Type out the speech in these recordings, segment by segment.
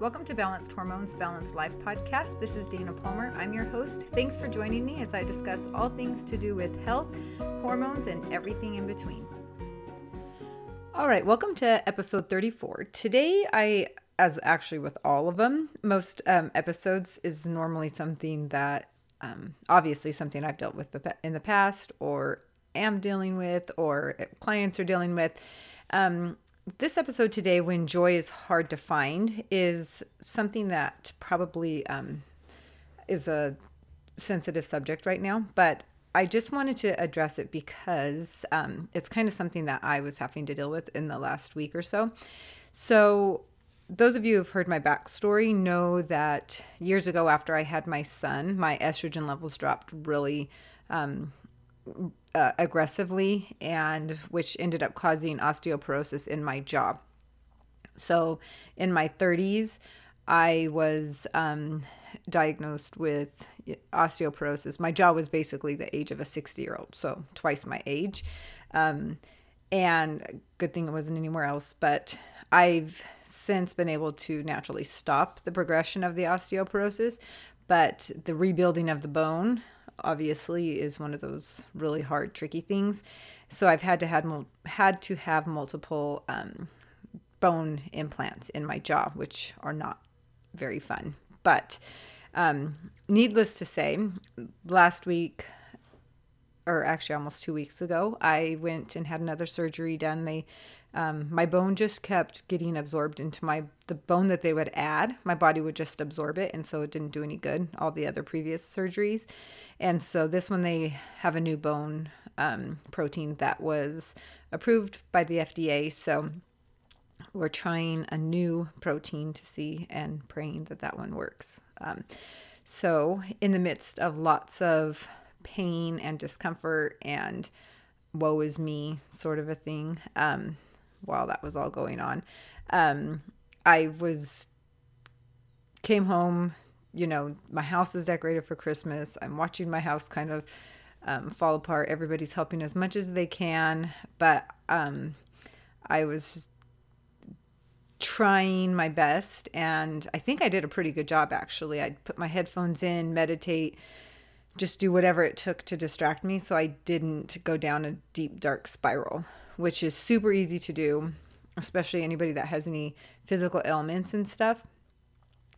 Welcome to Balanced Hormones, Balanced Life podcast. This is Dana Palmer. I'm your host. Thanks for joining me as I discuss all things to do with health, hormones, and everything in between. All right, welcome to episode 34. Today, I, as actually with all of them, most um, episodes is normally something that, um, obviously, something I've dealt with in the past or am dealing with or clients are dealing with. Um, this episode today, when joy is hard to find, is something that probably um, is a sensitive subject right now, but I just wanted to address it because um, it's kind of something that I was having to deal with in the last week or so. So, those of you who've heard my backstory know that years ago, after I had my son, my estrogen levels dropped really um, uh, aggressively, and which ended up causing osteoporosis in my jaw. So, in my 30s, I was um, diagnosed with osteoporosis. My jaw was basically the age of a 60 year old, so twice my age. Um, and good thing it wasn't anywhere else, but I've since been able to naturally stop the progression of the osteoporosis. But the rebuilding of the bone obviously is one of those really hard, tricky things. So I've had to had had to have multiple um, bone implants in my jaw, which are not very fun. But um, needless to say, last week, or actually almost two weeks ago, I went and had another surgery done. They um, my bone just kept getting absorbed into my the bone that they would add my body would just absorb it and so it didn't do any good all the other previous surgeries. And so this one they have a new bone um, protein that was approved by the fda so we're trying a new protein to see and praying that that one works. Um, so in the midst of lots of pain and discomfort and woe is me sort of a thing um, while that was all going on. Um, I was came home, you know, my house is decorated for Christmas. I'm watching my house kind of um, fall apart. Everybody's helping as much as they can, but um, I was trying my best and I think I did a pretty good job actually. I'd put my headphones in, meditate, just do whatever it took to distract me so I didn't go down a deep dark spiral which is super easy to do, especially anybody that has any physical ailments and stuff.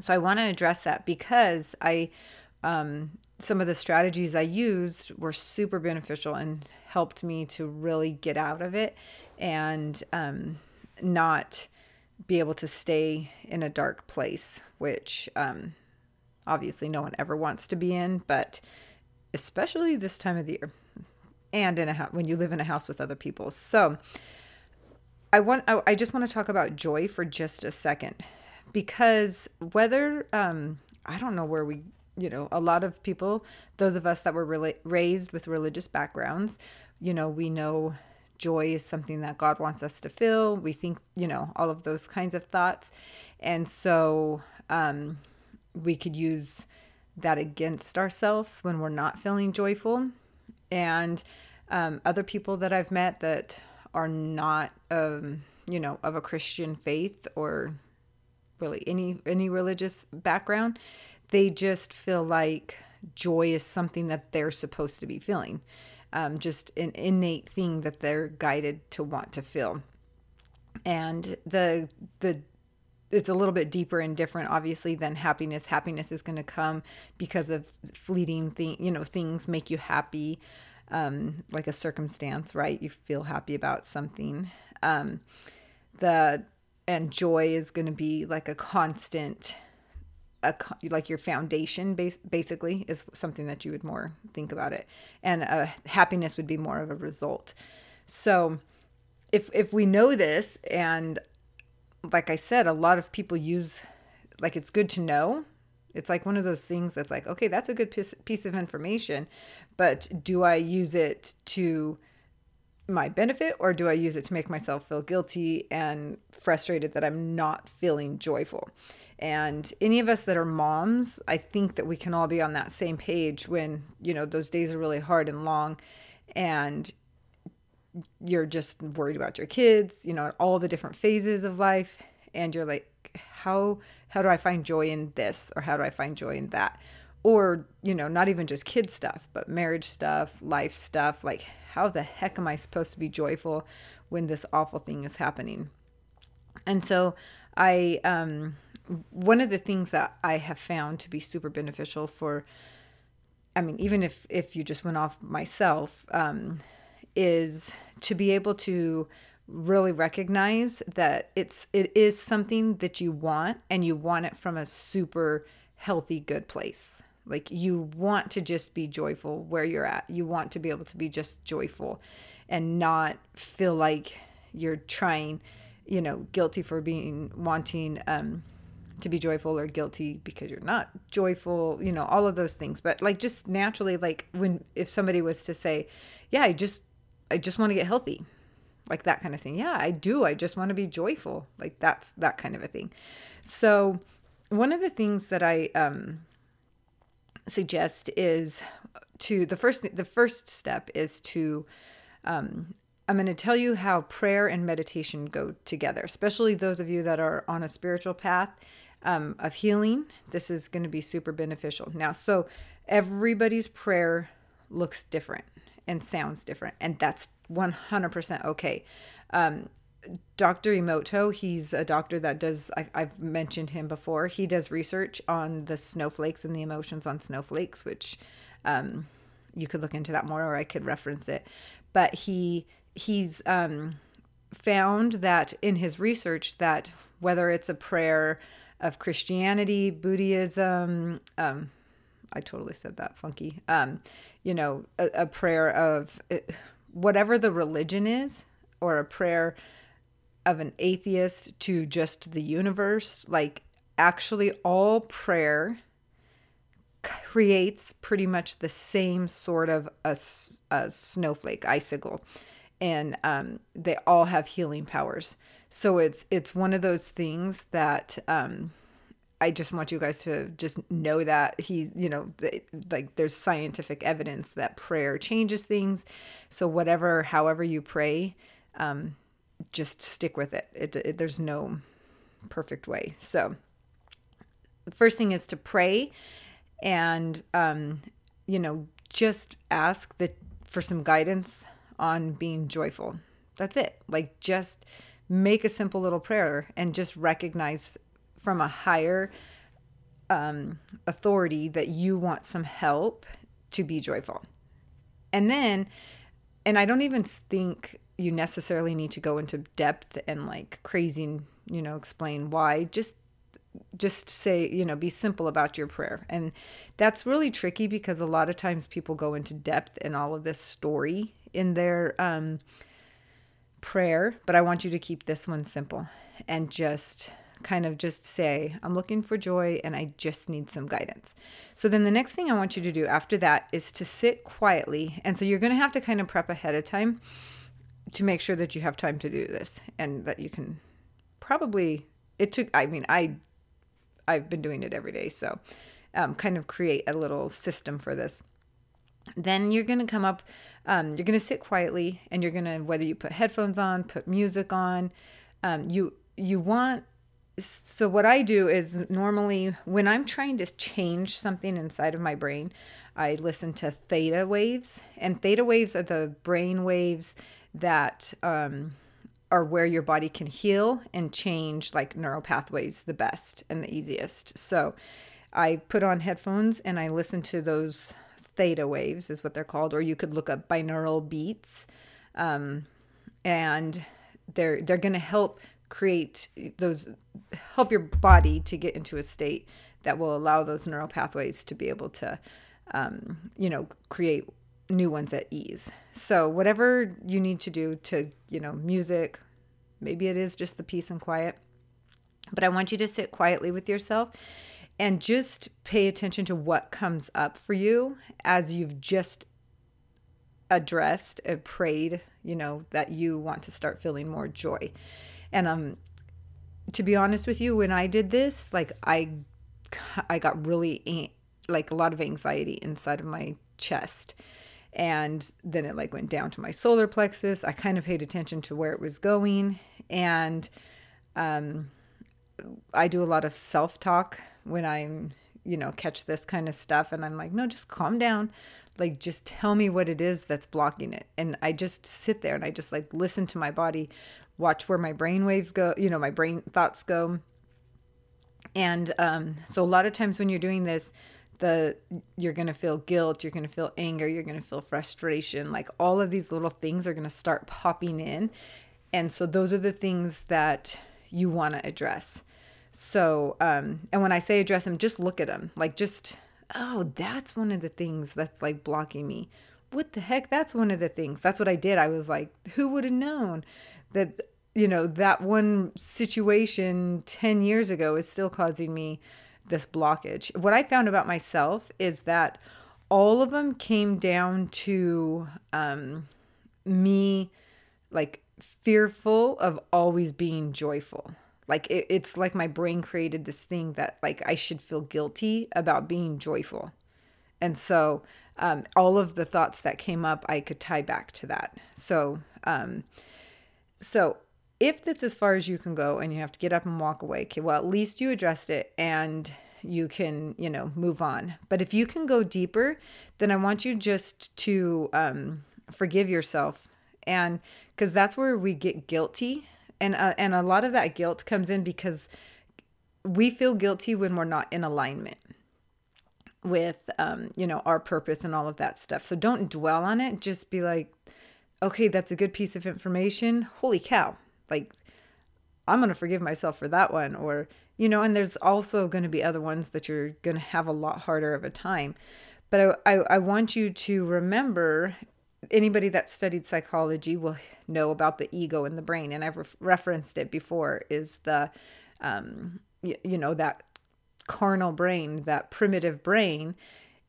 So I want to address that because I um, some of the strategies I used were super beneficial and helped me to really get out of it and um, not be able to stay in a dark place, which um, obviously no one ever wants to be in, but especially this time of the year and in a house when you live in a house with other people. So I want I just want to talk about joy for just a second because whether um I don't know where we you know a lot of people those of us that were rela- raised with religious backgrounds you know we know joy is something that God wants us to feel we think you know all of those kinds of thoughts and so um we could use that against ourselves when we're not feeling joyful and um, other people that I've met that are not, um, you know, of a Christian faith or really any any religious background, they just feel like joy is something that they're supposed to be feeling, um, just an innate thing that they're guided to want to feel. And the the it's a little bit deeper and different obviously than happiness happiness is going to come because of fleeting thing you know things make you happy um, like a circumstance, right? You feel happy about something. Um, the and joy is going to be like a constant, a like your foundation, base, basically, is something that you would more think about it, and uh, happiness would be more of a result. So, if if we know this, and like I said, a lot of people use like it's good to know it's like one of those things that's like, okay, that's a good piece, of information, but do I use it to my benefit or do I use it to make myself feel guilty and frustrated that I'm not feeling joyful? And any of us that are moms, I think that we can all be on that same page when, you know, those days are really hard and long and you're just worried about your kids, you know, all the different phases of life and you're like how how do I find joy in this or how do I find joy in that? Or, you know, not even just kid stuff, but marriage stuff, life stuff. Like, how the heck am I supposed to be joyful when this awful thing is happening? And so I um one of the things that I have found to be super beneficial for I mean, even if if you just went off myself, um, is to be able to really recognize that it's it is something that you want and you want it from a super healthy good place. Like you want to just be joyful where you're at. You want to be able to be just joyful and not feel like you're trying you know guilty for being wanting um to be joyful or guilty because you're not joyful you know all of those things. But like just naturally like when if somebody was to say yeah i just i just want to get healthy like that kind of thing. Yeah, I do. I just want to be joyful. Like that's that kind of a thing. So, one of the things that I um, suggest is to the first the first step is to um, I'm going to tell you how prayer and meditation go together, especially those of you that are on a spiritual path um, of healing. This is going to be super beneficial. Now, so everybody's prayer looks different and sounds different, and that's 100% okay. Um, Dr. Emoto, he's a doctor that does, I, have mentioned him before. He does research on the snowflakes and the emotions on snowflakes, which um, you could look into that more or I could reference it. But he he's um, found that in his research that whether it's a prayer of Christianity, Buddhism, um, I totally said that funky, um, you know, a, a prayer of whatever the religion is, or a prayer of an atheist to just the universe, like actually all prayer creates pretty much the same sort of a, a snowflake icicle. And um, they all have healing powers. So it's it's one of those things that um, I just want you guys to just know that he, you know, like there's scientific evidence that prayer changes things. So whatever, however you pray, um, just stick with it. It, it. There's no perfect way. So the first thing is to pray, and um, you know, just ask that for some guidance on being joyful. That's it. Like just make a simple little prayer and just recognize from a higher um, authority that you want some help to be joyful. And then, and I don't even think you necessarily need to go into depth and like crazy, you know, explain why. Just just say, you know, be simple about your prayer. And that's really tricky because a lot of times people go into depth and all of this story in their um prayer, but I want you to keep this one simple and just kind of just say, I'm looking for joy and I just need some guidance. So then the next thing I want you to do after that is to sit quietly. And so you're going to have to kind of prep ahead of time to make sure that you have time to do this and that you can probably it took I mean I I've been doing it every day so um, kind of create a little system for this then you're going to come up um, you're going to sit quietly and you're going to whether you put headphones on put music on um, you you want so what I do is normally when I'm trying to change something inside of my brain, I listen to theta waves, and theta waves are the brain waves that um, are where your body can heal and change like neural pathways the best and the easiest. So I put on headphones and I listen to those theta waves, is what they're called, or you could look up binaural beats, um, and they're they're going to help create those help your body to get into a state that will allow those neural pathways to be able to um, you know create new ones at ease. So whatever you need to do to you know music maybe it is just the peace and quiet but i want you to sit quietly with yourself and just pay attention to what comes up for you as you've just addressed and prayed you know that you want to start feeling more joy and um to be honest with you, when I did this, like I I got really like a lot of anxiety inside of my chest. And then it like went down to my solar plexus. I kind of paid attention to where it was going and um I do a lot of self talk when I'm, you know, catch this kind of stuff. And I'm like, no, just calm down. Like, just tell me what it is that's blocking it. And I just sit there and I just like listen to my body, watch where my brain waves go, you know, my brain thoughts go. And um, so a lot of times when you're doing this, the you're going to feel guilt, you're going to feel anger, you're going to feel frustration. Like all of these little things are going to start popping in. And so those are the things that you want to address. So, um, and when I say address them, just look at them. Like, just, oh, that's one of the things that's like blocking me. What the heck? That's one of the things. That's what I did. I was like, who would have known that, you know, that one situation 10 years ago is still causing me this blockage? What I found about myself is that all of them came down to um, me, like, fearful of always being joyful. Like it, it's like my brain created this thing that like I should feel guilty about being joyful. And so um, all of the thoughts that came up, I could tie back to that. So, um, so if that's as far as you can go and you have to get up and walk away, okay, well, at least you addressed it and you can, you know, move on. But if you can go deeper, then I want you just to um, forgive yourself and because that's where we get guilty and uh, and a lot of that guilt comes in because we feel guilty when we're not in alignment with um, you know our purpose and all of that stuff. So don't dwell on it. Just be like okay that's a good piece of information. Holy cow. Like i'm going to forgive myself for that one or you know and there's also going to be other ones that you're going to have a lot harder of a time. But I, I, I want you to remember anybody that studied psychology will know about the ego in the brain and i've re- referenced it before is the um, y- you know that carnal brain that primitive brain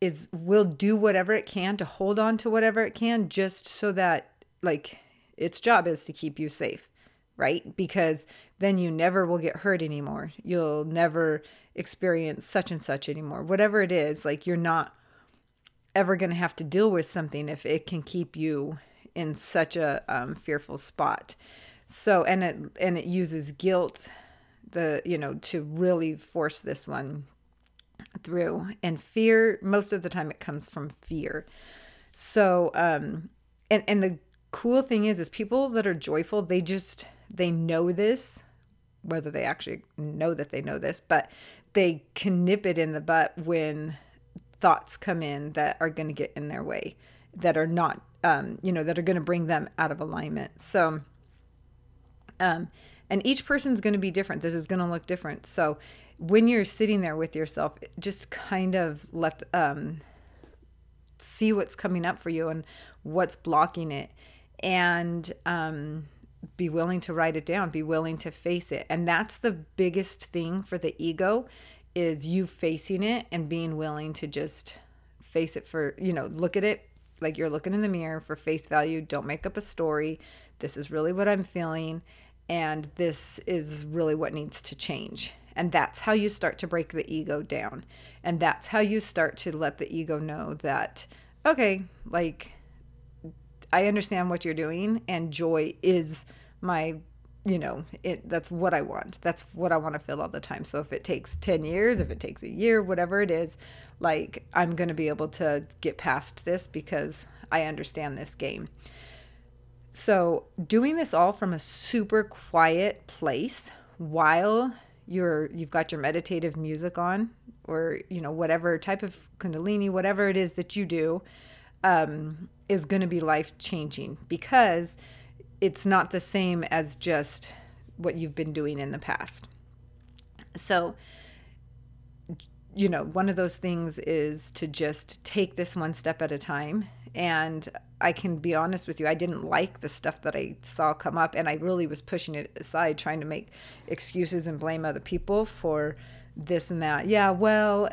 is will do whatever it can to hold on to whatever it can just so that like its job is to keep you safe right? Because then you never will get hurt anymore. You'll never experience such and such anymore. Whatever it is like you're not ever going to have to deal with something if it can keep you in such a um, fearful spot. So and it and it uses guilt the you know to really force this one through and fear most of the time it comes from fear. So um and and the cool thing is is people that are joyful they just they know this whether they actually know that they know this but they can nip it in the butt when thoughts come in that are going to get in their way, that are not, um, you know, that are going to bring them out of alignment. So, um, and each person's going to be different. This is going to look different. So, when you're sitting there with yourself, just kind of let, um, see what's coming up for you and what's blocking it. And, um, be willing to write it down, be willing to face it. And that's the biggest thing for the ego is you facing it and being willing to just face it for, you know, look at it like you're looking in the mirror for face value. Don't make up a story. This is really what I'm feeling. And this is really what needs to change. And that's how you start to break the ego down. And that's how you start to let the ego know that, okay, like, I understand what you're doing, and joy is my you know it that's what i want. That's what i want to feel all the time. So if it takes 10 years if it takes a year whatever it is like i'm going to be able to get past this because i understand this game. So doing this all from a super quiet place while you're you've got your meditative music on or you know whatever type of kundalini whatever it is that you do um, is going to be life changing because it's not the same as just what you've been doing in the past. So, you know, one of those things is to just take this one step at a time. And I can be honest with you, I didn't like the stuff that I saw come up, and I really was pushing it aside, trying to make excuses and blame other people for this and that. Yeah, well,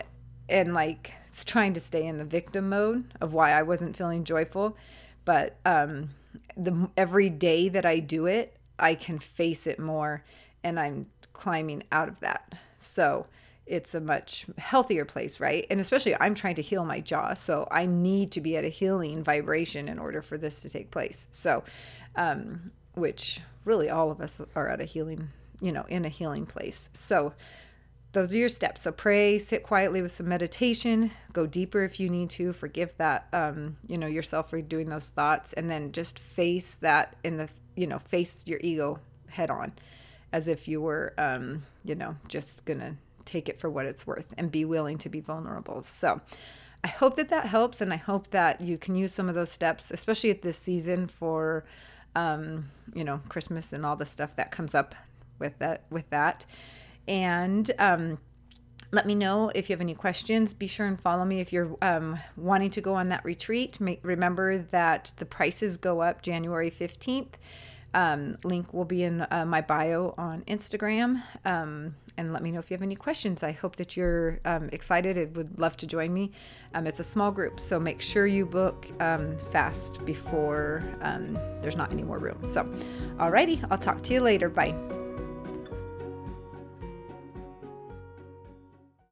and like trying to stay in the victim mode of why I wasn't feeling joyful. But, um, the every day that I do it, I can face it more and I'm climbing out of that. So it's a much healthier place, right? And especially I'm trying to heal my jaw. So I need to be at a healing vibration in order for this to take place. So, um, which really all of us are at a healing you know, in a healing place. So those are your steps. So pray, sit quietly with some meditation, go deeper if you need to, forgive that, um, you know, yourself for doing those thoughts, and then just face that in the, you know, face your ego head on as if you were, um, you know, just gonna take it for what it's worth and be willing to be vulnerable. So, I hope that that helps, and I hope that you can use some of those steps, especially at this season for, um, you know, Christmas and all the stuff that comes up with that. With that, and um, let me know if you have any questions. Be sure and follow me if you're um, wanting to go on that retreat. Make, remember that the prices go up January fifteenth. Um, link will be in uh, my bio on Instagram. Um, and let me know if you have any questions. I hope that you're um, excited and would love to join me. Um, it's a small group, so make sure you book um, fast before um, there's not any more room. So, alrighty, I'll talk to you later. Bye.